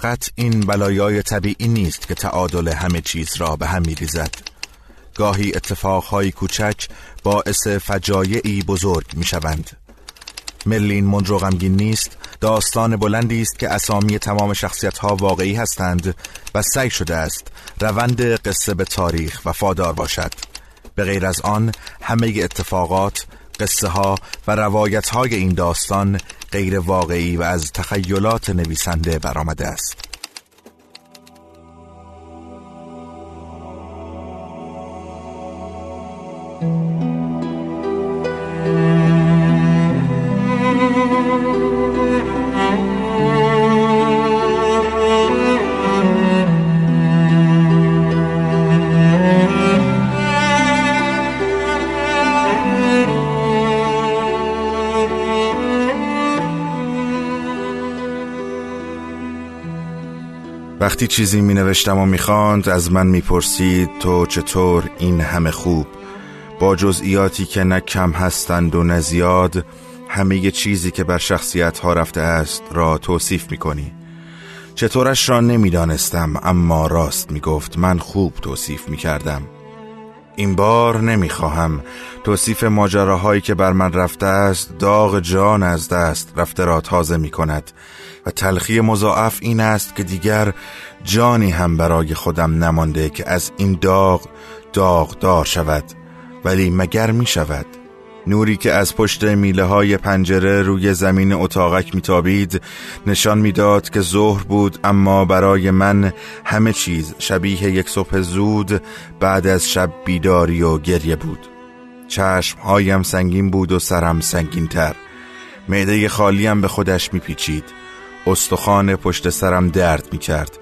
فقط این بلایای طبیعی نیست که تعادل همه چیز را به هم میریزد. گاهی اتفاقهای کوچک باعث فجایعی بزرگ می‌شوند. ملین مندرو غمگین نیست داستان بلندی است که اسامی تمام شخصیت ها واقعی هستند و سعی شده است روند قصه به تاریخ وفادار باشد. به غیر از آن همه اتفاقات قصه ها و روایت های این داستان غیر واقعی و از تخیلات نویسنده برآمده است. وقتی چیزی می نوشتم و می از من می پرسید تو چطور این همه خوب؟ با جزئیاتی که نه کم هستند و نه زیاد همه چیزی که بر شخصیت ها رفته است را توصیف می کنی چطورش را نمی‌دانستم اما راست می گفت من خوب توصیف می کردم این بار نمی‌خواهم. توصیف ماجراهایی که بر من رفته است داغ جان از دست رفته را تازه می کند و تلخی مضاعف این است که دیگر جانی هم برای خودم نمانده که از این داغ داغدار شود ولی مگر می شود؟ نوری که از پشت میله های پنجره روی زمین اتاقک میتابید نشان می‌داد که ظهر بود اما برای من همه چیز شبیه یک صبح زود بعد از شب بیداری و گریه بود. چشم هایم سنگین بود و سرم سنگین تر معده خالیم به خودش میپیچید. استخوان پشت سرم درد می‌کرد.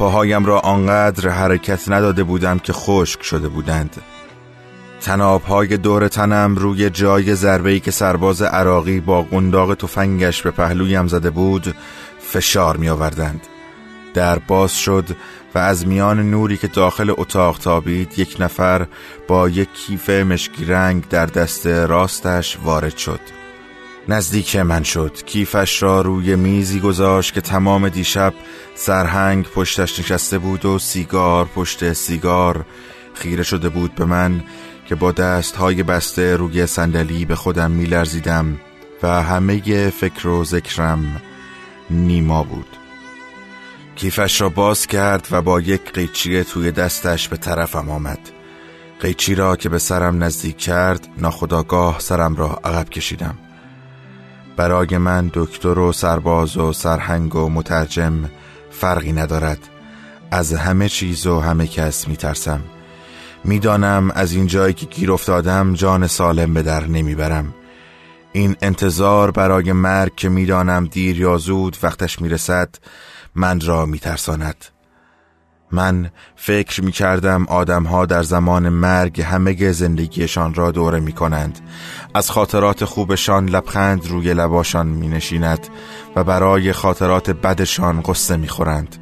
پاهایم را آنقدر حرکت نداده بودم که خشک شده بودند های دور تنم روی جای ضربه‌ای که سرباز عراقی با قنداق تفنگش به پهلویم زده بود فشار می آوردند. در باز شد و از میان نوری که داخل اتاق تابید یک نفر با یک کیف مشکی رنگ در دست راستش وارد شد نزدیک من شد. کیفش را روی میزی گذاشت که تمام دیشب سرهنگ پشتش نشسته بود و سیگار پشت سیگار خیره شده بود به من که با دست های بسته روی صندلی به خودم میلرزیدم و همه فکر و ذکرم نیما بود. کیفش را باز کرد و با یک قیچی توی دستش به طرفم آمد. قیچی را که به سرم نزدیک کرد ناخداگاه سرم را عقب کشیدم. برای من دکتر و سرباز و سرهنگ و مترجم فرقی ندارد. از همه چیز و همه کس میترسم. می‌دانم از این جایی که گیر افتادم جان سالم به در نمی‌برم. این انتظار برای مرگ که می‌دانم دیر یا زود وقتش می‌رسد من را میترساند. من فکر می کردم آدم ها در زمان مرگ همه زندگیشان را دوره می کنند از خاطرات خوبشان لبخند روی لباشان می نشیند و برای خاطرات بدشان قصه می خورند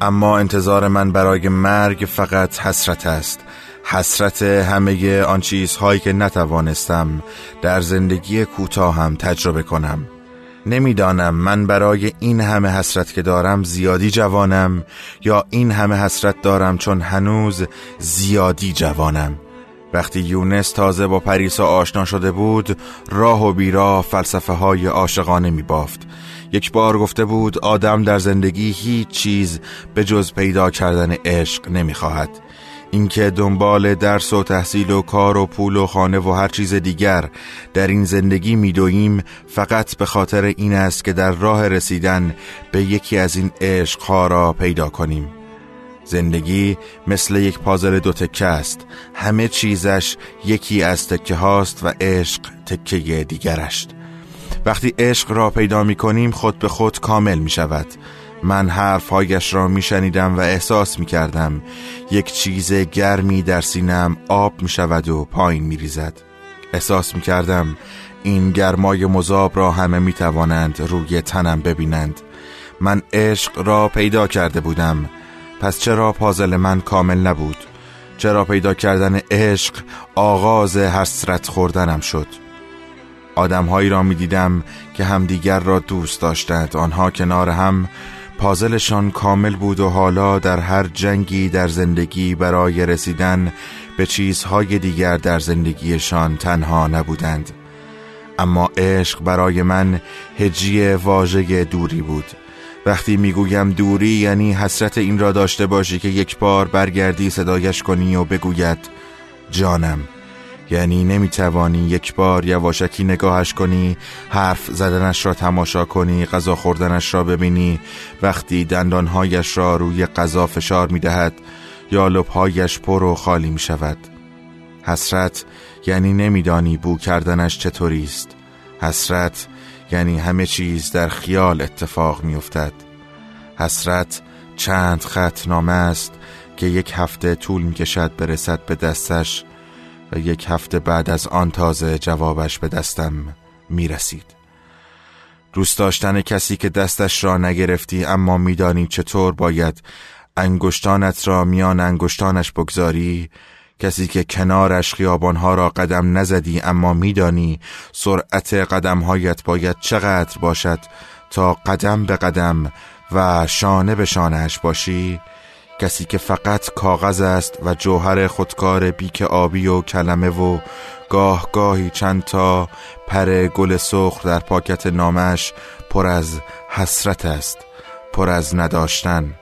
اما انتظار من برای مرگ فقط حسرت است. حسرت همه آن چیزهایی که نتوانستم در زندگی کوتاهم تجربه کنم. نمی‌دانم من برای این همه حسرت که دارم زیادی جوانم یا این همه حسرت دارم چون هنوز زیادی جوانم. وقتی یونس تازه با پریسا آشنا شده بود راه و بیراه فلسفه های عاشقانه می بافت یک بار گفته بود آدم در زندگی هیچ چیز به جز پیدا کردن عشق نمی خواهد اینکه دنبال درس و تحصیل و کار و پول و خانه و هر چیز دیگر در این زندگی میدوییم فقط به خاطر این است که در راه رسیدن به یکی از این عشقها را پیدا کنیم. زندگی مثل یک پازل دو تکه است. همه چیزش یکی از تکه هاست و عشق تکه دیگرش. وقتی عشق را پیدا می کنیم خود به خود کامل می شود من حرفهایش را می شنیدم و احساس می کردم یک چیز گرمی در سینم آب می شود و پایین می ریزد احساس می کردم این گرمای مذاب را همه می توانند روی تنم ببینند. من عشق را پیدا کرده بودم. پس چرا پازل من کامل نبود؟ چرا پیدا کردن عشق آغاز حسرت خوردنم شد؟ آدمهایی را می دیدم که همدیگر را دوست داشتند. آنها کنار هم پازلشان کامل بود و حالا در هر جنگی در زندگی برای رسیدن به چیزهای دیگر در زندگیشان تنها نبودند. اما عشق برای من هجی واژه دوری بود. وقتی می‌گویم دوری یعنی حسرت این را داشته باشی که یک بار برگردی صدایش کنی و بگوید جانم. یعنی نمی‌توانی یک بار یواشکی نگاهش کنی حرف زدنش را تماشا کنی غذا خوردنش را ببینی. وقتی دندانهایش را روی غذا فشار می‌دهد یا لبهایش پر و خالی می شود حسرت یعنی نمیدانی بو کردنش چطوری است. حسرت یعنی همه چیز در خیال اتفاق می افتد حسرت چند خط نامه است که یک هفته طول می کشد برسد به دستش. و یک هفته بعد از آن تازه جوابش به دستم می رسید دوست داشتن کسی که دستش را نگرفتی اما میدانی چطور باید انگشتانت را میان انگشتانش بگذاری. کسی که کنارش خیابانها را قدم نزدی اما میدانی سرعت قدمهایت باید چقدر باشد تا قدم به قدم و شانه به شانهش باشی. کسی که فقط کاغذ است و جوهر خودکار بیک آبی و کلمه و گاه گاهی چند تا پر گل سرخ در پاکت نامش پر از حسرت است پر از نداشتن.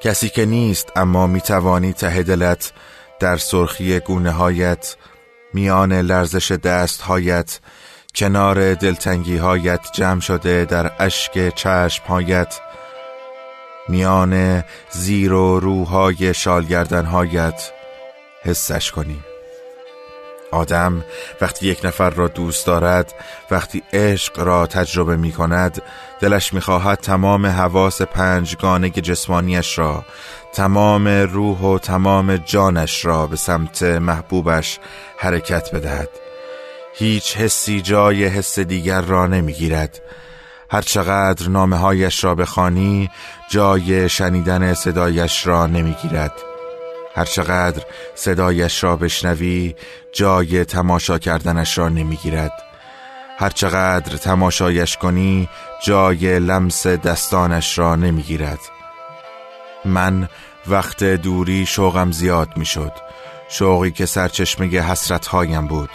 کسی که نیست اما می‌توانی ته دلت در سرخی گونه هایت میان لرزش دست هایت کنار دلتنگی هایت جمع شده در اشک چشم هایت میان زیر و روهای شالگردن هایت حسش کنی. آدم وقتی یک نفر را دوست دارد وقتی عشق را تجربه می کند دلش می خواهد تمام حواس پنجگانه جسمانیش را تمام روح و تمام جانش را به سمت محبوبش حرکت بدهد. هیچ حسی جای حس دیگر را نمی‌گیرد. هرچقدر نامه هایش را بخوانی جای شنیدن صدایش را نمی‌گیرد. هرچقدر صدایش را بشنوی جای تماشا کردنش را نمی‌گیرد. هرچقدر تماشایش کنی جای لمس دستانش را نمی‌گیرد. من وقت دوری شوقم زیاد می‌شد. شوقی که سرچشمه حسرت هایم بود.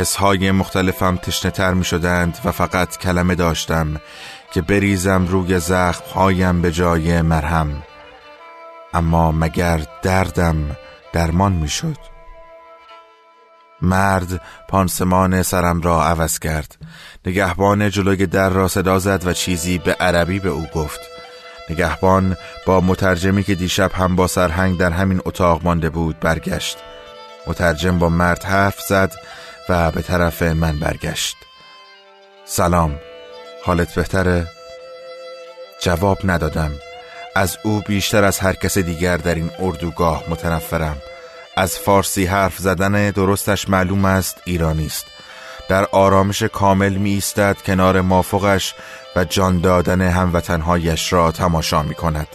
حسهای مختلفم تشنه تر می شدند و فقط کلمه داشتم که بریزم روی زخم هایم به جای مرهم. اما مگر دردم درمان می شد مرد پانسمان سرم را عوض کرد. نگهبان جلوی در را صدا زد و چیزی به عربی به او گفت. نگهبان با مترجمی که دیشب هم با سرهنگ در همین اتاق مانده بود برگشت. مترجم با مرد حرف زد و به طرف من برگشت. سلام حالت بهتره؟ جواب ندادم. از او بیشتر از هر کس دیگر در این اردوگاه متنفرم. از فارسی حرف زدن درستش معلوم است ایرانی است. در آرامش کامل می ایستد کنار مافوقش و جان دادن هموطنهایش را تماشا می کند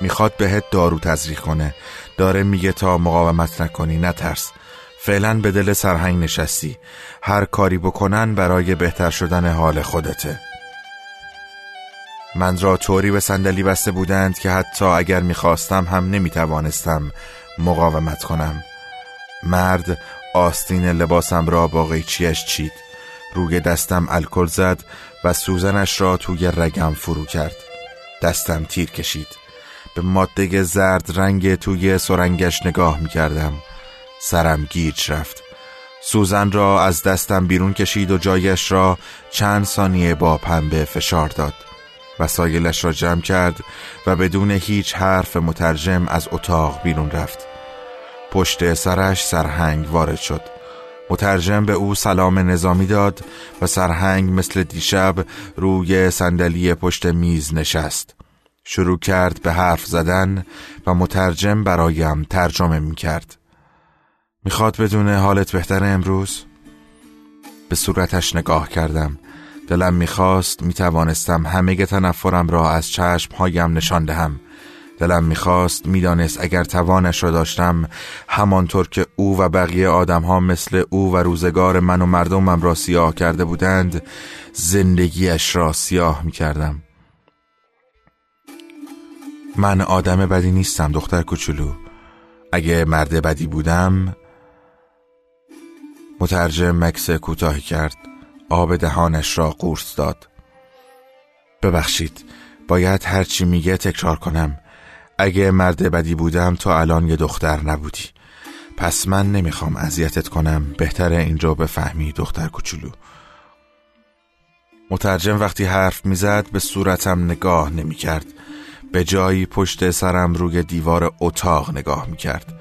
می‌خواد بهت دارو تزریق کنه. داره میگه تا مقاومت نکنی نترس. فعلا به دل سرهنگ نشستی. هر کاری بکنن برای بهتر شدن حال خودته. من را طوری به صندلی بسته بودند که حتی اگر می‌خواستم هم نمی‌توانستم مقاومت کنم. مرد آستین لباسم را با قیچیش چید. روی دستم الکل زد و سوزنش را توی رگم فرو کرد. دستم تیر کشید. به ماده زرد رنگ توی سرنگش نگاه می کردم سرم گیج رفت. سوزن را از دستم بیرون کشید و جایش را چند ثانیه با پنبه فشار داد. وسایلش را جمع کرد و بدون هیچ حرف مترجم از اتاق بیرون رفت. پشت سرش سرهنگ وارد شد. مترجم به او سلام نظامی داد و سرهنگ مثل دیشب روی صندلی پشت میز نشست. شروع کرد به حرف زدن و مترجم برایم ترجمه می کرد می‌خواد بدون حالت بهتر امروز؟ به صورتش نگاه کردم. دلم می‌خواست می‌توانستم همه تنفرم را از چشمهایم نشان دهم. دلم می‌خواست می‌دانست اگر توانش را داشتم همانطور که او و بقیه آدمها مثل او و روزگار من و مردمم را سیاه کرده بودند زندگیش را سیاه می‌کردم. من آدم بدی نیستم دختر کوچولو. اگه مرد بدی بودم مترجم مکس کوتاهی کرد. آب دهانش را قورت داد. ببخشید باید هرچی میگه تکرار کنم. اگه مرد بدی بودم تو الان یه دختر نبودی. پس من نمی‌خوام اذیتت کنم. بهتره اینجا بفهمی دختر کوچولو. مترجم وقتی حرف می‌زد به صورتم نگاه نمی‌کرد. به جایی پشت سرم روی دیوار اتاق نگاه می‌کرد.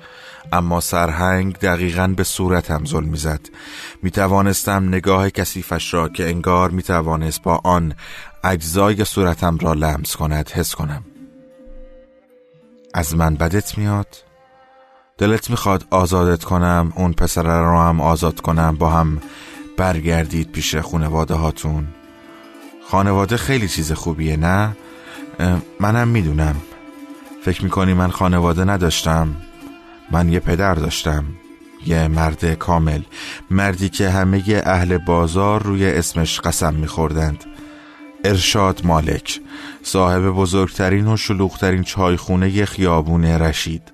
اما سرهنگ دقیقا به صورتم ظلم می‌زد. می توانستم نگاه کسیفش را که انگار می توانست با آن اجزای صورتم را لمس کند حس کنم. از من بدت میاد؟ دلت می‌خواد آزادت کنم؟ اون پسر رو هم آزاد کنم؟ با هم برگردید پیش خانواده هاتون؟ خانواده خیلی چیز خوبیه نه؟ منم می‌دونم. فکر می‌کنی من خانواده نداشتم؟ من یه پدر داشتم یه مرد کامل مردی که همه اهل بازار روی اسمش قسم میخوردند. ارشاد مالک صاحب بزرگترین و شلوغترین چایخونه خیابون رشید.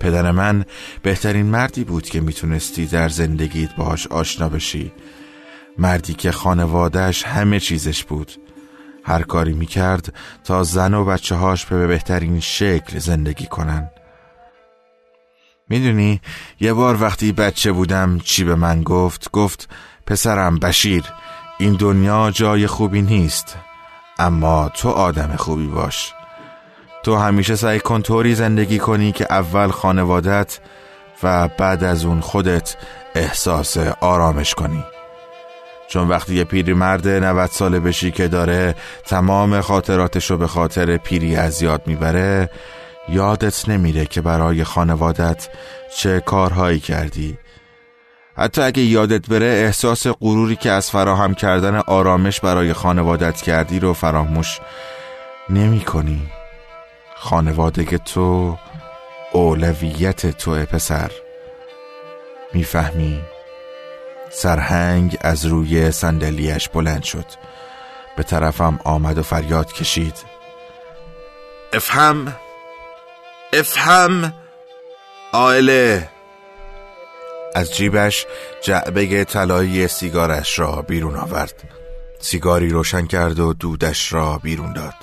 پدر من بهترین مردی بود که می‌تونستی در زندگیت باهاش آشنا بشی. مردی که خانوادهش همه چیزش بود. هر کاری می‌کرد تا زن و بچه هاش به بهترین شکل زندگی کنن. می‌دونی یه بار وقتی بچه بودم چی به من گفت؟ گفت پسرم بشیر این دنیا جای خوبی نیست اما تو آدم خوبی باش. تو همیشه سعی کن طوری زندگی کنی که اول خانوادت و بعد از اون خودت احساس آرامش کنی. چون وقتی یه پیری مرد 90 ساله بشی که داره تمام خاطراتشو به خاطر پیری از یاد می‌بره یادت نمیره که برای خانوادت چه کارهایی کردی. حتی اگه یادت بره احساس غروری که از فراهم کردن آرامش برای خانوادت کردی رو فراموش نمی کنی خانواده تو اولویت توه پسر. می‌فهمی؟ سرهنگ از روی صندلیاش بلند شد. به طرفم آمد و فریاد کشید. افهم؟ افهم آله. از جیبش جعبه طلایی سیگارش را بیرون آورد. سیگاری روشن کرد و دودش را بیرون داد.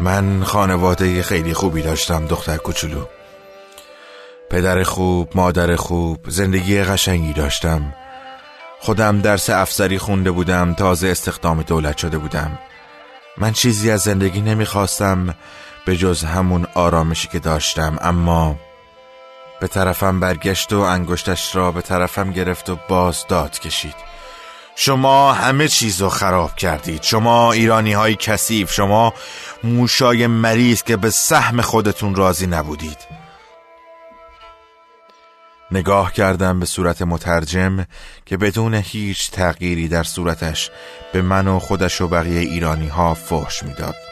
من خانواده خیلی خوبی داشتم دختر کوچولو. پدر خوب، مادر خوب، زندگی قشنگی داشتم. خودم درس افسری خونده بودم تازه استخدام دولت شده بودم. من چیزی از زندگی نمی‌خواستم. به جز همون آرامشی که داشتم اما به طرفم برگشت و انگشتش را به طرفم گرفت و باز داد کشید. شما همه چیز رو خراب کردید. شما ایرانی های کسیف شما موشای مریض که به سهم خودتون راضی نبودید. نگاه کردم به صورت مترجم که بدون هیچ تغییری در صورتش به من و خودش و بقیه ایرانی ها فحش می‌داد.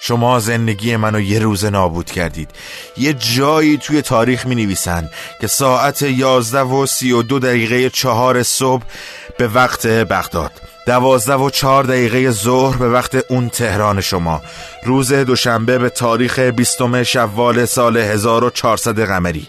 شما زندگی منو یه روز نابود کردید. یه جایی توی تاریخ می نویسن که ساعت یازده و سی و دو دقیقه چهار صبح به وقت بغداد. دوازده و چهار دقیقه ظهر به وقت اون تهران شما. روز دوشنبه به تاریخ بیستم شوال سال 1400 قمری.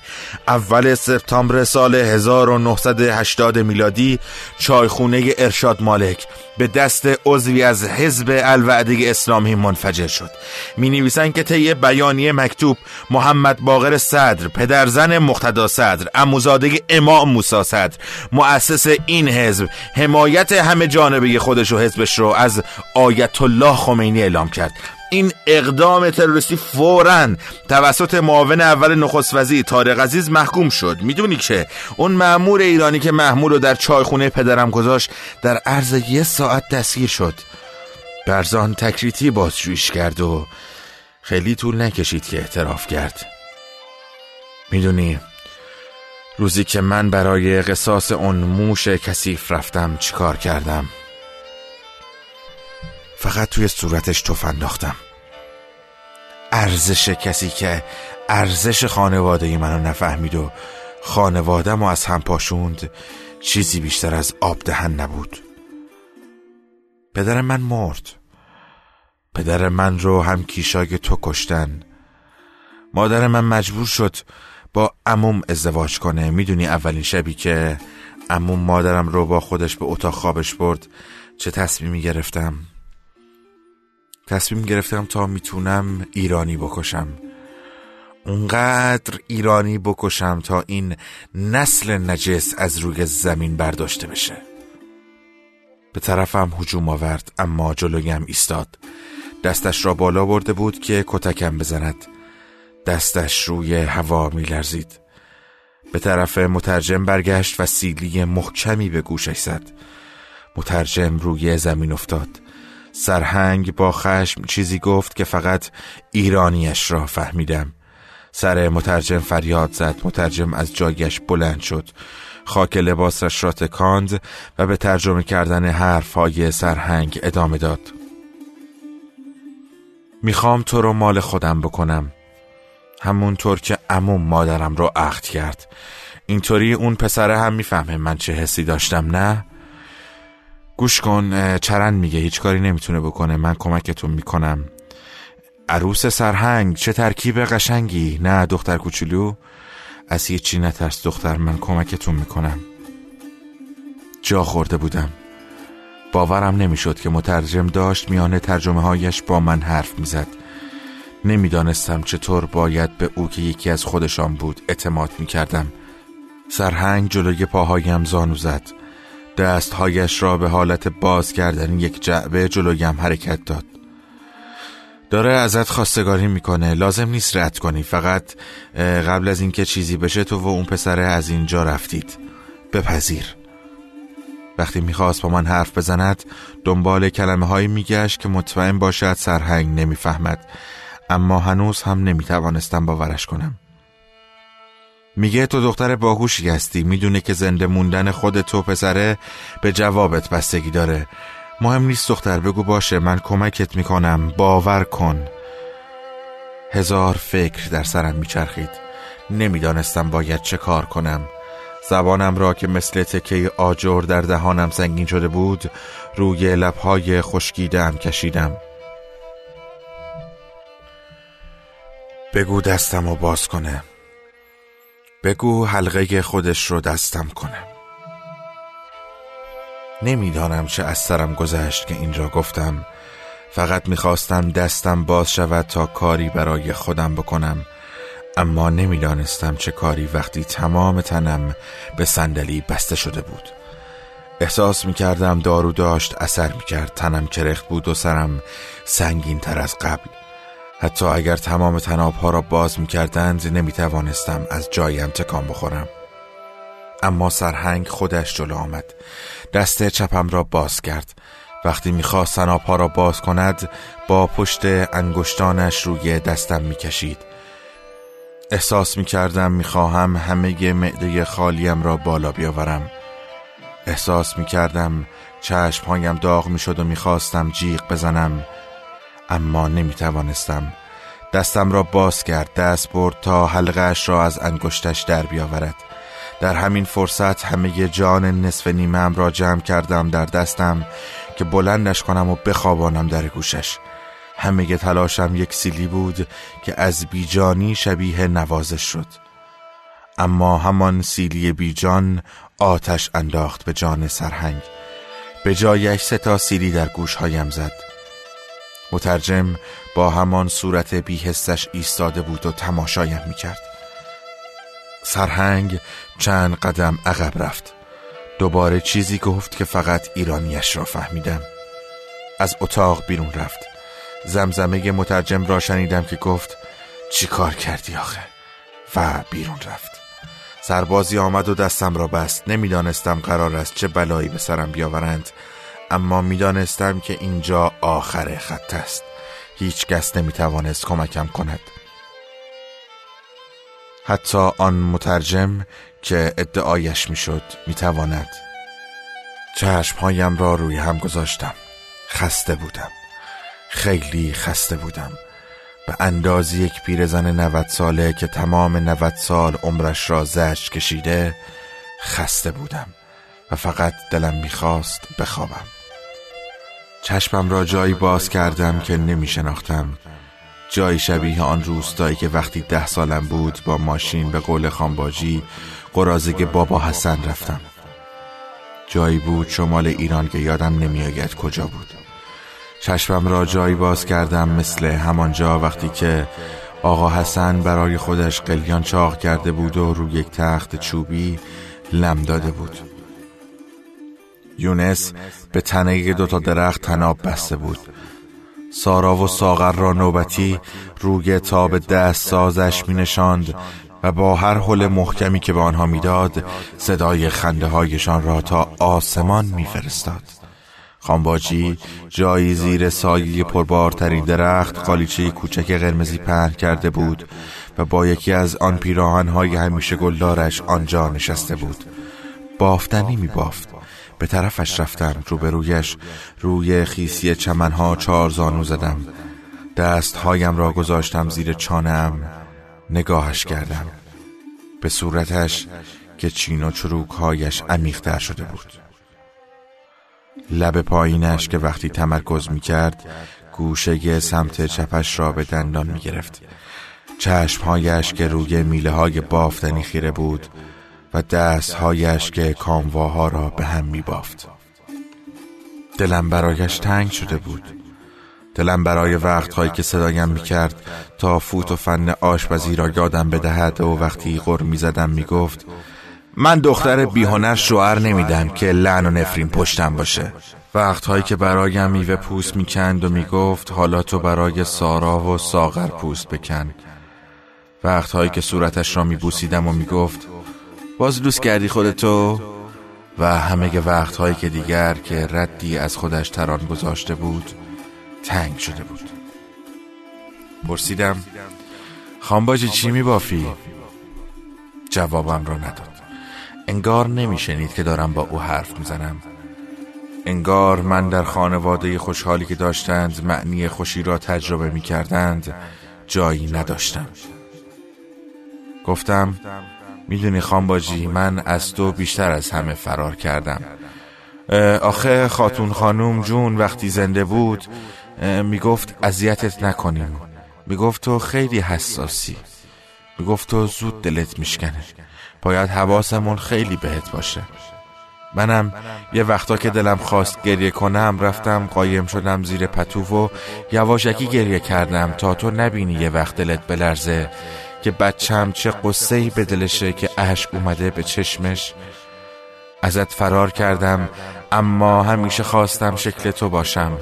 اول سپتامبر سال 1980 میلادی چایخونه ارشاد مالک به دست عضوی از حزب الوعده اسلامی منفجر شد. می نویسن که طی بیانیه مکتوب محمد باقر صدر پدرزن مقتدا صدر اموزاده امام موسی صدر مؤسس این حزب حمایت همه جانبه اداره خودش و حزبش رو از آیت الله خمینی اعلام کرد. این اقدام تروریستی فورا توسط معاون اول نخست وزیر طارق عزیز محکوم شد. می‌دونی که اون مأمور ایرانی که محمول رو در چایخونه پدرم گذاشت در عرض یه ساعت دستگیر شد. برزان تکریتی بازجویش کرد و خیلی طول نکشید که اعتراف کرد. می‌دونی روزی که من برای قصاص اون موش کثیف رفتم چیکار کردم؟ فقط توی صورتش توف انداختم. ارزش کسی که ارزش خانواده ای منو نفهمید و خانوادم و از هم پاشوند چیزی بیشتر از آب دهن نبود. پدر من مرد. پدر من رو هم کیشای تو کشتن. مادر من مجبور شد با اموم ازدواج کنه. می‌دونی اولین شبی که اموم مادرم رو با خودش به اتاق خوابش برد چه تصمیمی گرفتم؟ تصمیم گرفتم تا می‌تونم ایرانی بکشم. اونقدر ایرانی بکشم تا این نسل نجس از روی زمین برداشته بشه. به طرفم هجوم آورد اما جلویم ایستاد. دستش را بالا برده بود که کتکم بزند. دستش روی هوا میلرزید. به طرف مترجم برگشت و سیلی محکمی به گوشش زد. مترجم روی زمین افتاد. سرهنگ با خشم چیزی گفت که فقط ایرانیش را فهمیدم. سر مترجم فریاد زد. مترجم از جایش بلند شد. خاک لباسش را تکاند و به ترجمه کردن حرفهای سرهنگ ادامه داد. می‌خوام تو رو مال خودم بکنم. همونطور که اموم مادرم رو عقد کرد. اینطوری اون پسره هم می‌فهمه من چه حسی داشتم نه؟ گوش کن چرن میگه هیچ کاری نمی‌تونه بکنه من کمکتون می‌کنم. عروس سرهنگ چه ترکیب قشنگی. نه دختر کوچولو؟ از هیچی نترس دختر من کمکتون می‌کنم. جا خورده بودم. باورم نمی‌شد که مترجم داشت میانه ترجمه هایش با من حرف می‌زد. نمی‌دانستم چطور باید به او که یکی از خودشان بود اعتماد می‌کردم. سرهنگ جلوی پاهایم زانو زد. دستهایش را به حالت باز کردن یک جعبه جلویم حرکت داد. داره ازت خواستگاری می‌کنه. لازم نیست رد کنی. فقط قبل از اینکه چیزی بشه تو و اون پسره از اینجا رفتید. بپذیر. وقتی می‌خواست با من حرف بزند دنبال کلمه هایی میگشت که مطمئن باشد سرهنگ نمی‌فهمد. اما هنوز هم نمی‌توانستم باورش کنم. میگه تو دختر باهوشی هستی می‌دونه که زنده موندن خود تو پسره به جوابت بستگی داره. مهم نیست دختر بگو باشه من کمکت می‌کنم باور کن. هزار فکر در سرم میچرخید. نمی‌دانستم باید چه کار کنم. زبانم را که مثل تکه آجر در دهانم سنگین شده بود روی لبهای خشکیدم کشیدم. بگو دستم رو باز کنه. بگو حلقه خودش رو دستم کنه. نمی‌دانم چه از سرم گذشت که اینجا گفتم. فقط می‌خواستم دستم باز شود تا کاری برای خودم بکنم. اما نمی‌دانستم چه کاری وقتی تمام تنم به صندلی بسته شده بود. احساس می‌کردم دارو داشت اثر می‌کرد تنم کرخت بود و سرم سنگین تر از قبل. حتی اگر تمام تناب را باز می کردند نمی توانستم از جایم تکان بخورم. اما سرهنگ خودش جلو آمد. دست چپم را باز کرد. وقتی می‌خواست تناب ها را باز کند با پشت انگشتانش روی دستم می‌کشید. احساس می‌کردم می‌خواهم همه معده خالیم را بالا بیاورم. احساس می‌کردم چشمهایم داغ می‌شد و می‌خواستم جیغ بزنم. اما نمی توانستم دستم را باز کرد دست برد تا حلقش را از انگشتش در بیاورد. در همین فرصت همه جان نصف نیمم را جمع کردم در دستم که بلندش کنم و بخوابانم در گوشش. همه تلاشم یک سیلی بود که از بیجانی شبیه نوازش شد. اما همان سیلی بیجان آتش انداخت به جان سرهنگ. به جایش سه تا سیلی در گوشهایم زد. مترجم با همان صورت بیهستش ایستاده بود و تماشایم می‌کرد. سرهنگ چند قدم عقب رفت. دوباره چیزی گفت که فقط ایرانیش را فهمیدم. از اتاق بیرون رفت. زمزمه مترجم را شنیدم که گفت چی کار کردی آخه؟ و بیرون رفت. سربازی آمد و دستم را بست. نمی‌دانستم قرار است چه بلایی به سرم بیاورند. اما می‌دانستم که اینجا آخر خط است. هیچ کس نمی‌توانست کمکم کند. حتی آن مترجم که ادعایش می‌شد می‌تواند چشمهایم را روی هم گذاشتم. خسته بودم. خیلی خسته بودم. به اندازی یک پیرزن نوت ساله که تمام نوت سال عمرش را زشت کشیده خسته بودم و فقط دلم می‌خواست بخوابم. چشمم را جایی باز کردم که نمی شناختم. جایی شبیه آن روستایی که وقتی ده سالم بود با ماشین به قول خانباجی قرازگ بابا حسن رفتم. جایی بود شمال ایران که یادم نمیآید کجا بود. چشمم را جایی باز کردم مثل همانجا وقتی که آقا حسن برای خودش قلیان چاق کرده بود و روی یک تخت چوبی لم داده بود. یونس به تنه دو تا درخت تناب بسته بود. سارا و ساغر را نوبتی روی تاب دست سازش می نشاند و با هر حل محکمی که به آنها می‌داد صدای خنده هایشان را تا آسمان میفرستاد. خانباجی جایی زیر سایه پربارترین درخت قالیچه کوچک قرمزی پهن کرده بود و با یکی از آن پیراهنهای همیشه گلدارش آنجا نشسته بود. بافتنی می بافت به طرفش رفتم روبرویش روی خیسی چمنها چهار زانو زدم. دستهایم را گذاشتم زیر چانم نگاهش کردم. به صورتش که چین و چروکهایش عمیقتر شده بود. لب پایینش که وقتی تمرکز می کرد گوشه سمت چپش را به دندان می گرفت چشمهایش که روی میله های بافتنی خیره بود و دستهایش که کامواها را به هم می بافت دلم برایش تنگ شده بود. دلم برای وقتهایی که صدایم می کرد تا فوت و فن آشپزی را یادم بدهد و وقتی غر می زدم می گفت من دختر بیهنر شوهر نمیدم که لعن و نفرین پشتم باشه. وقتهایی که برایم میوه پوست می‌کند و می‌گفت حالا تو برای سارا و ساغر پوست بکن. وقتهایی که صورتش را میبوسیدم و می‌گفت باز لوس کردی خودتو؟ و همه وقتهایی که دیگر که ردی از خودش تران گذاشته بود تنگ شده بود. پرسیدم خانباجی چی میبافی؟ جوابم را نداد. انگار نمیشنید که دارم با او حرف می‌زنم. انگار من در خانواده خوشحالی که داشتند معنی خوشی را تجربه می‌کردند جایی نداشتم. گفتم می‌دونی خانباجی من از تو بیشتر از همه فرار کردم. آخه خاتون خانوم جون وقتی زنده بود می‌گفت اذیتت نکنیم. می‌گفت تو خیلی حساسی. می‌گفت تو زود دلت میشکنه. باید حواسمون خیلی بهت باشه. منم یه وقتا که دلم خواست گریه کنم رفتم قایم شدم زیر پتو و یواشکی گریه کردم تا تو نبینی یه وقت دلت بلرزه. که بچم چه قصه به دلشه که اشک اومده به چشمش. ازت فرار کردم اما همیشه خواستم شکل تو باشم.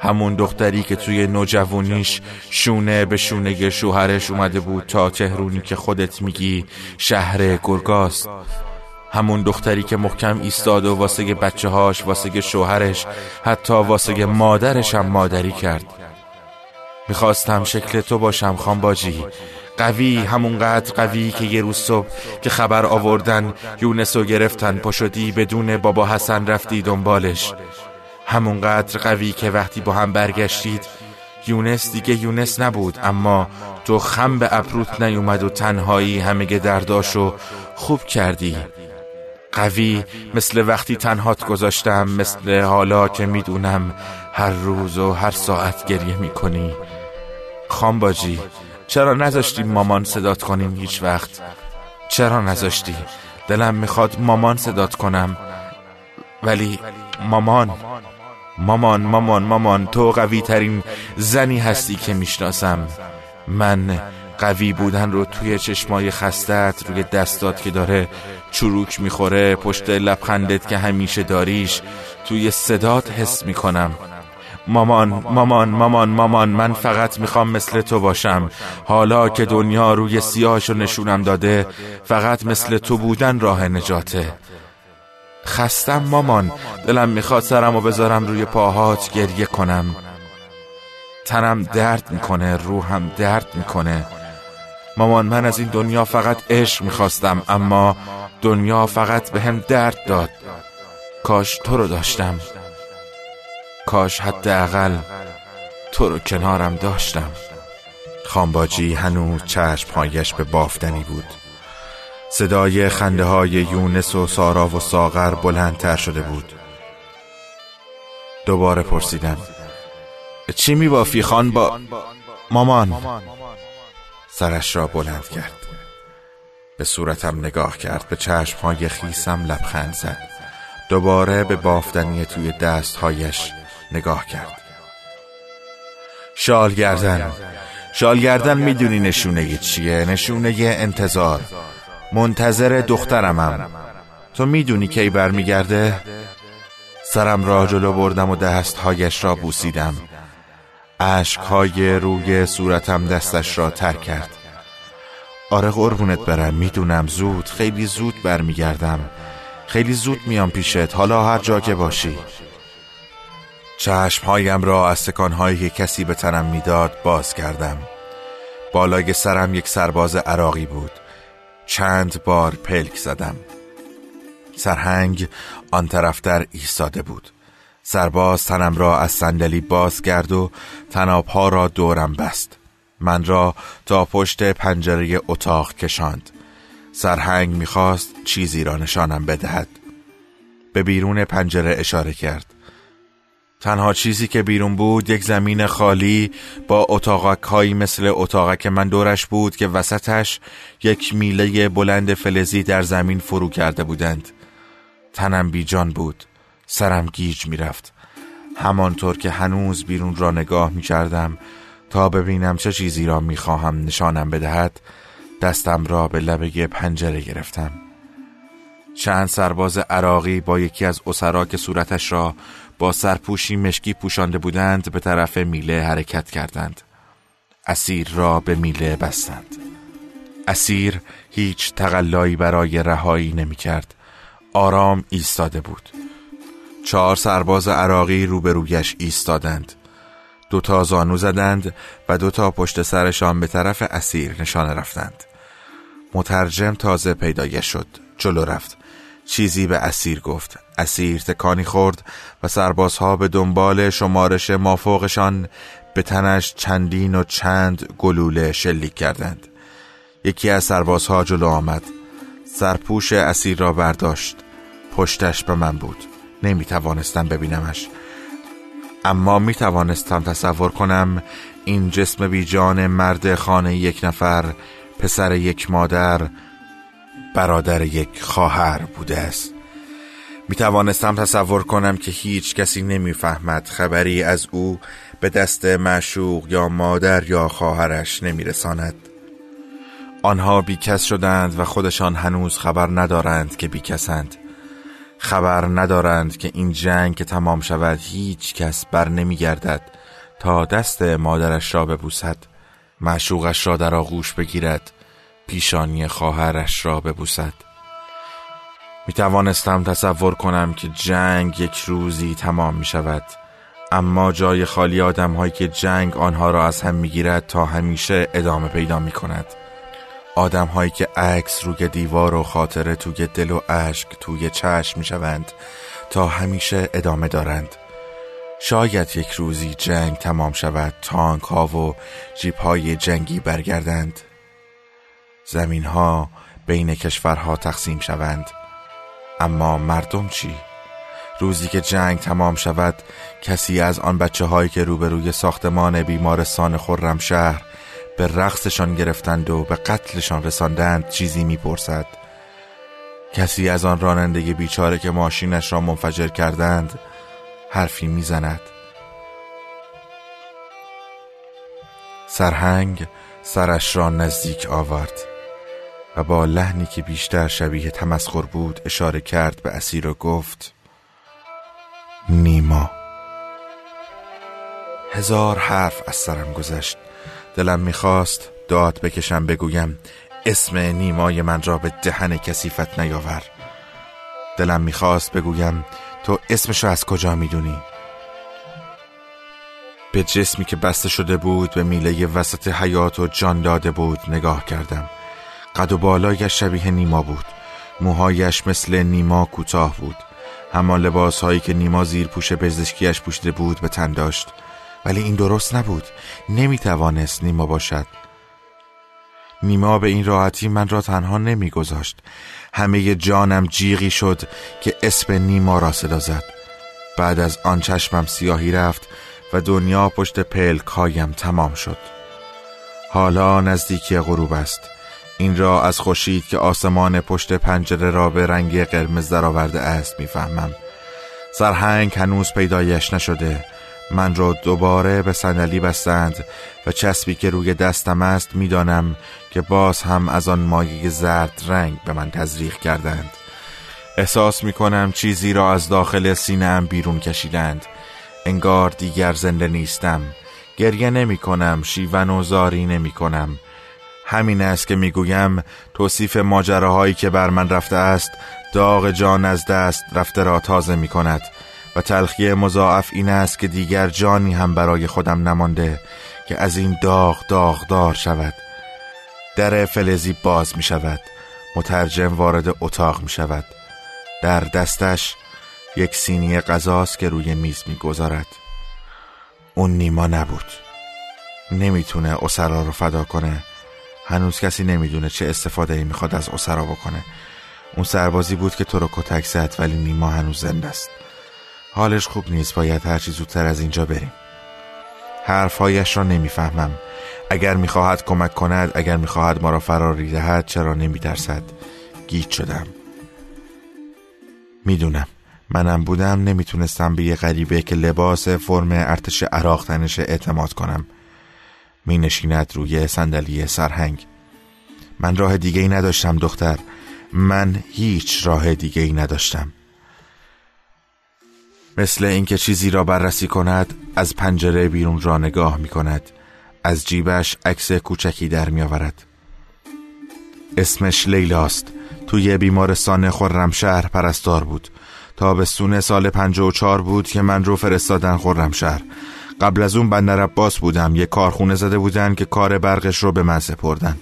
همون دختری که توی نوجوانیش شونه به شونه شوهرش اومده بود تا تهرونی که خودت میگی شهر گرگاست. همون دختری که محکم ایستاد و واسه بچه هاش واسه شوهرش حتی واسه مادرش هم مادری کرد. می‌خواستم شکل تو باشم خانباجی. قوی همونقدر قوی که یه روز صبح که خبر آوردن یونس رو گرفتن پشدی بدون بابا حسن رفتی دنبالش. همونقدر قوی که وقتی با هم برگشتید یونس دیگه یونس نبود اما تو خم به ابروت نیومد و تنهایی همه درداشو خوب کردی. قوی مثل وقتی تنهات گذاشتم مثل حالا که می‌دونم هر روز و هر ساعت گریه می‌کنی. خانباجی چرا نذاشتی مامان صدات کنیم هیچ وقت؟ چرا نذاشتی؟ دلم می‌خواد مامان صدات کنم. ولی مامان مامان مامان مامان تو قوی ترین زنی هستی که می‌شناسم. من قوی بودن رو توی چشمای خستت روی دستات که داره چروک می‌خوره پشت لبخندت که همیشه داریش توی صدات حس می‌کنم. مامان مامان مامان مامان من فقط می‌خوام مثل تو باشم. حالا که دنیا روی سیاهشو نشونم داده فقط مثل تو بودن راه نجاته. خستم مامان دلم می‌خواد سرم و بذارم روی پاهات گریه کنم. تنم درد می‌کنه روحم درد می‌کنه. مامان من از این دنیا فقط عشق می‌خواستم اما دنیا فقط به هم درد داد. کاش تو رو داشتم. کاش حداقل تو رو کنارم داشتم. خانباجی هنوز چشمهایش به بافتنی بود. صدای خنده های یونس و سارا و ساغر بلندتر شده بود. دوباره پرسیدم چی میبافی خان با مامان؟ سرش را بلند کرد. به صورتم نگاه کرد به چشمهای خیسم لبخند زد. دوباره به بافتنی توی دستهایش نگاه کرد. شال گردن. شال گردن می‌دونی نشونه چیه؟ نشونه انتظار. منتظر دخترمم تو می‌دونی کی برمیگرده؟ سرم را جلو بردم و دستهایش را بوسیدم. های روی صورتم دستش را تر کرد. آره قربونت برم می‌دونم. زود خیلی زود برمیگردم. خیلی زود میام پیشت. حالا هر جا که باشی. چشمهایم را از سکانهایی که کسی به تنم می‌داد باز کردم. بالای سرم یک سرباز عراقی بود. چند بار پلک زدم. سرهنگ آن طرف در ایستاده بود. سرباز تنم را از صندلی باز کرد و تنابها را دورم بست. من را تا پشت پنجره اتاق کشاند. سرهنگ می‌خواست چیزی را نشانم بدهد. به بیرون پنجره اشاره کرد. تنها چیزی که بیرون بود یک زمین خالی با اتاقک هایی مثل اتاقک من دورش بود که وسطش یک میله بلند فلزی در زمین فرو کرده بودند. تنم بیجان بود. سرم گیج می‌رفت. همانطور که هنوز بیرون را نگاه می کردم تا ببینم چه چیزی را می خواهم نشانم بدهد دستم را به لبه پنجره گرفتم. چند سرباز عراقی با یکی از اسرا که صورتش را با سرپوشی مشکی پوشانده بودند به طرف میله حرکت کردند. اسیر را به میله بستند. اسیر هیچ تقلایی برای رهایی نمی کرد آرام ایستاده بود. چهار سرباز عراقی روبرویش ایستادند. دوتا زانو زدند و دوتا پشت سرشان به طرف اسیر نشانه رفتند. مترجم تازه پیدایش شد. جلو رفت. چیزی به اسیر گفت. اسیر تکانی خورد و سربازها به دنبال شمارش مافوقشان به تنش چندین و چند گلوله شلیک کردند. یکی از سربازها جلو آمد. سرپوش اسیر را برداشت. پشتش به من بود. نمی توانستم ببینمش. اما می توانستم تصور کنم این جسم بیجان مرد خانه یک نفر پسر یک مادر برادر یک خواهر بوده است می توانستم تصور کنم که هیچ کسی نمی‌فهمد خبری از او به دست معشوق یا مادر یا خواهرش نمی رساند. آنها بیکس شدند و خودشان هنوز خبر ندارند که بیکسند خبر ندارند که این جنگ که تمام شود هیچ کس بر نمی گردد تا دست مادرش را ببوسد معشوقش را در آغوش بگیرد پیشانی خواهرش را ببوسد. می توانستم تصور کنم که جنگ یک روزی تمام می شود اما جای خالی آدم هایی که جنگ آنها را از هم می گیرد تا همیشه ادامه پیدا می کند آدم هایی که عکس روی دیوار و خاطره توی دل و اشک توی چشم می شوند تا همیشه ادامه دارند. شاید یک روزی جنگ تمام شود تانک ها و جیپ های جنگی برگردند. زمین ها بین کشورها تقسیم شوند. اما مردم چی؟ روزی که جنگ تمام شود کسی از آن بچه هایی که روبروی ساختمان بیمارستان خرم شهر به رقصشان گرفتند و به قتلشان رساندند چیزی می‌پرسد. کسی از آن راننده بیچاره که ماشینش را منفجر کردند حرفی می‌زند. سرهنگ سرش را نزدیک آورد. و با لحنی که بیشتر شبیه تمسخر بود اشاره کرد به اسیر و گفت نیما. هزار حرف از سرم گذشت. دلم می‌خواست داد بکشم بگویم اسم نیمای من را به دهن کسیفت نیاور. دلم می‌خواست بگویم تو اسمشو از کجا می‌دونی؟ به جسمی که بسته شده بود به میله وسط حیات و جان داده بود نگاه کردم. قد و بالایش شبیه نیما بود. موهایش مثل نیما کوتاه بود. همان لباس هایی که نیما زیر پوش پزشکیش پوشیده بود به تن داشت. ولی این درست نبود. نمی توانست نیما باشد. نیما به این راحتی من را تنها نمیگذاشت. همه جانم جیغی شد که اسم نیما را صدا زد. بعد از آن چشمم سیاهی رفت و دنیا پشت پلکایم تمام شد. حالا نزدیکی غروب است. این را از خورشید که آسمان پشت پنجره را به رنگ قرمز درآورده است می‌فهمم. سرهنگ هنوز پیدایش نشده. من را دوباره به صندلی بستند و چسبی که روی دستم است می‌دانم که باز هم از آن مایه زرد رنگ به من تزریق کردند. احساس می کنم چیزی را از داخل سینهام بیرون کشیدند. انگار دیگر زنده نیستم. گریه نمی کنم شیون و زاری نمی کنم همین است که می‌گویم توصیف ماجراهایی که بر من رفته است داغ جان از دست رفته را تازه می کند و تلخی مضاعف این است که دیگر جانی هم برای خودم نمانده که از این داغ داغدار شود. در فلزی باز می شود مترجم وارد اتاق می شود در دستش یک سینی غذاست که روی میز می گذارد اون نیما نبود. نمی‌تونه اسرا رو فدا کنه. هنوز کسی نمی‌دونه چه استفاده ای می‌خواد از اسرا بکنه. اون سربازی بود که تو رو کتک زد ولی نیما هنوز زنده است. حالش خوب نیست باید هرچی زودتر از اینجا بریم. حرفهایش را نمی‌فهمم. اگر می‌خواهد کمک کند اگر می‌خواهد ما را فراری دهد چرا نمیترسد؟ گیت شدم. می‌دونم. منم بودم نمی‌تونستم به یه غریبه که لباس فرم ارتش عراق تنش اعتماد کنم. می نشیند روی صندلی سرهنگ. من راه دیگه ای نداشتم دختر. من هیچ راه دیگه ای نداشتم. مثل اینکه چیزی را بررسی کند از پنجره بیرون را نگاه می کند. از جیبش عکس کوچکی در می آورد. اسمش لیلاست. توی بیمارستان خرمشهر پرستار بود. تابستون سال 54 بود که من رو فرستادن خرمشهر. قبل از اون بندر عباس بودم. یه کارخونه زده بودن که کار برقش رو به من سپردن.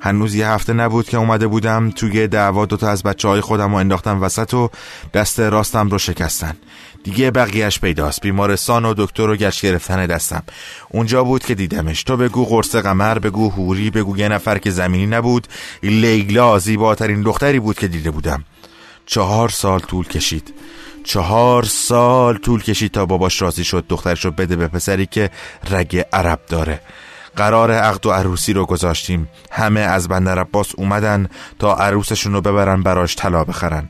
هنوز یه هفته نبود که اومده بودم. توی دعوا دوتا از بچه های خودم رو انداختم وسط و دست راستم رو شکستن. دیگه بقیهش پیداست. بیمارستان و دکتر رو گشت گرفتن دستم. اونجا بود که دیدمش. تو بگو قرص قمر بگو هوری بگو یه نفر که زمینی نبود. لیلا زیباترین دختری بود که دیده بودم. چهار سال طول کشید. چهار سال طول کشید تا باباش راضی شد دخترش رو بده به پسری که رگ عرب داره. قرار عقد و عروسی رو گذاشتیم. همه از بندر عباس اومدن تا عروسشون رو ببرن براش طلا بخرن.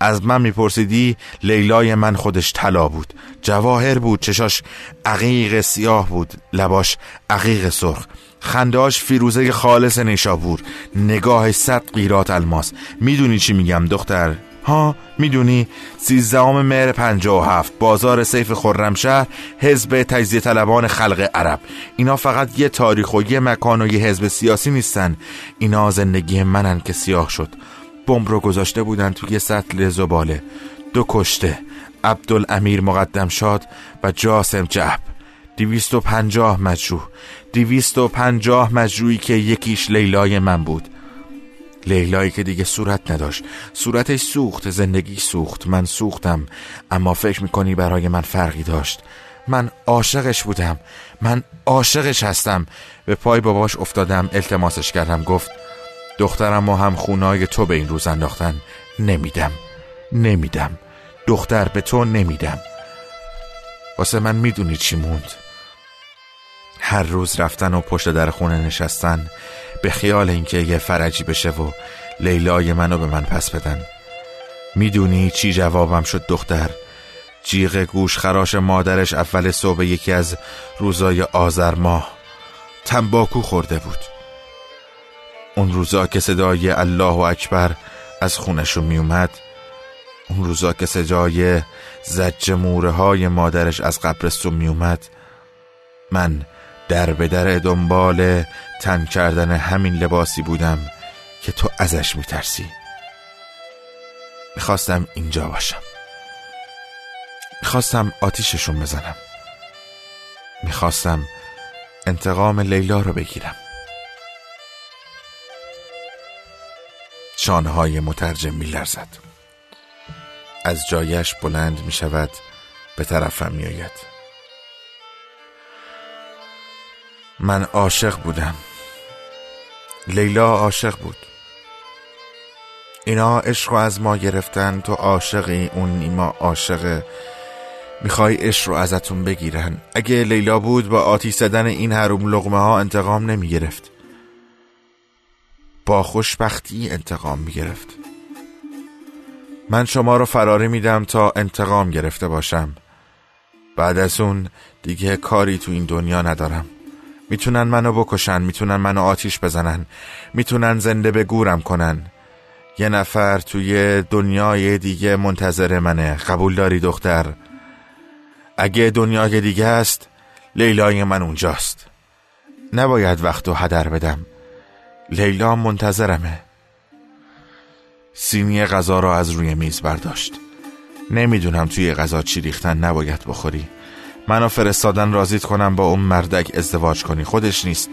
از من میپرسیدی لیلای من خودش طلا بود. جواهر بود چشاش عقیق سیاه بود لباش عقیق سرخ. خنداش فیروزه خالص نیشابور. نگاه صد قیرات الماس. می‌دونی چی میگم دختر؟ ها می‌دونی سیزدهم مهر پنجا و هفت بازار سیف خرمشهر حزب تجزیه طلبان خلق عرب. اینا فقط یه تاریخ و یه مکان و یه حزب سیاسی نیستن. اینا زندگی منن که سیاه شد. بمب رو گذاشته بودن توی سطل زباله. دو کشته عبدالامیر مقدم شاد و جاسم جعب. دیویست و پنجاه مجروح. دیویست و پنجاه مجروحی که یکیش لیلای من بود. لیلایی که دیگه صورت نداشت. صورتش سوخت زندگی سوخت. من سوختم اما فکر می‌کنی برای من فرقی داشت؟ من عاشقش بودم. من عاشقش هستم. به پای باباش افتادم التماسش کردم. گفت دخترم و هم خونای تو به این روز انداختن. نمیدم. نمیدم. دختر به تو نمیدم. واسه من می‌دونی چی موند. هر روز رفتن و پشت در خونه نشستن به خیال اینکه یه فرجی بشه و لیلای منو به من پس بدن. می‌دونی چی جوابم شد دختر؟ جیغ گوش خراش مادرش اول صبح یکی از روزای آذر ماه تنباکو خورده بود. اون روزا که صدای الله اکبر از خونش می اومد اون روزا که صدای زج موره های مادرش از قبرستون می اومد من در به در دنبال تن کردن همین لباسی بودم که تو ازش می ترسی می‌خواستم اینجا باشم. می‌خواستم آتیششون بزنم. می‌خواستم انتقام لیلا رو بگیرم. شانهای مترجم میلرزد. از جایش بلند می شود به طرفم می من عاشق بودم. لیلا عاشق بود. اینا عشق رو از ما گرفتن تو عاشقی اون نیما عاشقه می‌خوای عشق رو ازتون بگیرن. اگه لیلا بود با آتیش زدن این حروم لغمه ها انتقام نمی‌گرفت. با خوشبختی انتقام می‌گرفت. من شما رو فراری میدم تا انتقام گرفته باشم. بعد از اون دیگه کاری تو این دنیا ندارم. می‌تونن منو بکشن می‌تونن منو آتیش بزنن می‌تونن زنده به گورم کنن. یه نفر توی دنیای دیگه منتظر منه. قبول داری دختر؟ اگه دنیای دیگه است لیلای من اونجاست. نباید وقت و هدر بدم. لیلا منتظرمه. سینی غذا را از روی میز برداشت. نمی‌دونم توی غذا چی ریختن نباید بخوری. منو فرستادن رازیت کنم با اون مردک ازدواج کنی. خودش نیست.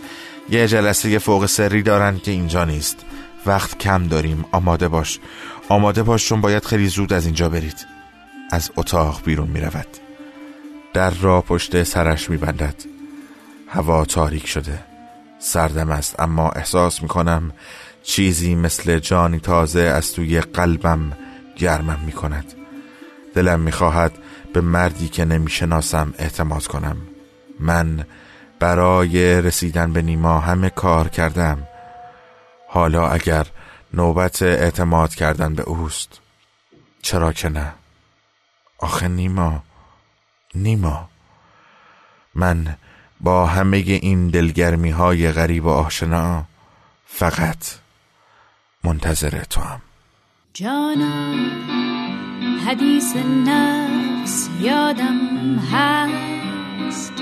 یه جلسه فوق سری دارن که اینجا نیست. وقت کم داریم. آماده باش. آماده باش چون باید خیلی زود از اینجا برید. از اتاق بیرون می رود در را پشت سرش می بندد هوا تاریک شده. سردم است. اما احساس می کنم چیزی مثل جانی تازه از توی قلبم گرمم می کند دلم می خواهد به مردی که نمی شناسم اعتماد کنم. من برای رسیدن به نیما همه کار کردم. حالا اگر نوبت اعتماد کردن به اوست چرا که نه؟ آخه نیما نیما من با همه این دلگرمی های غریب و آشنا فقط منتظر تو هم جانا حدیث یادم هست.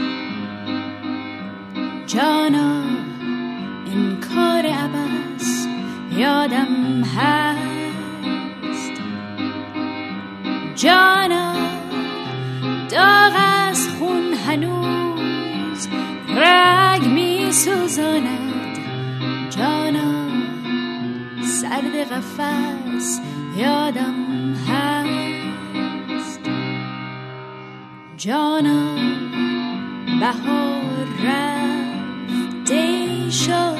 جانا این کار عبس یادم هست. جانا داغ از خون هنوز رگ می سوزاند جانا سرد قفص یادم هست. جانا بهار رفته شد.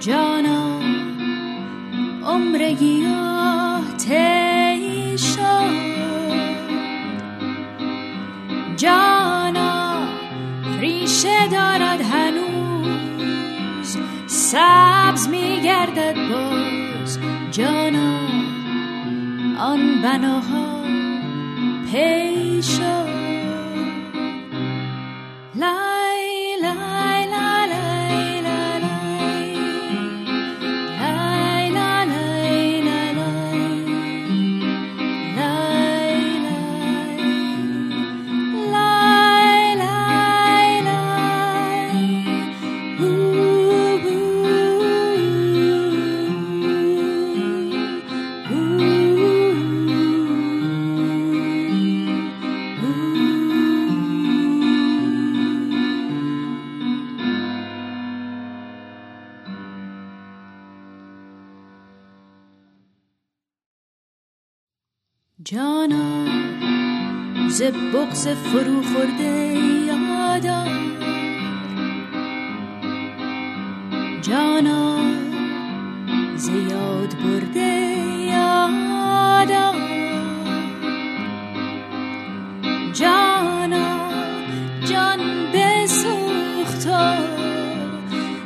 جانا عمر گیاه تی شد. جانا ریشه دارد هنوز سبز میگردد باز. جانا آن بناها hey خورده یادم جانا زیاد برده یادم جانا جان بسوخت و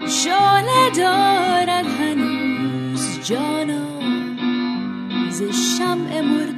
شعله دارد هنوز جانا. ز شمع مرده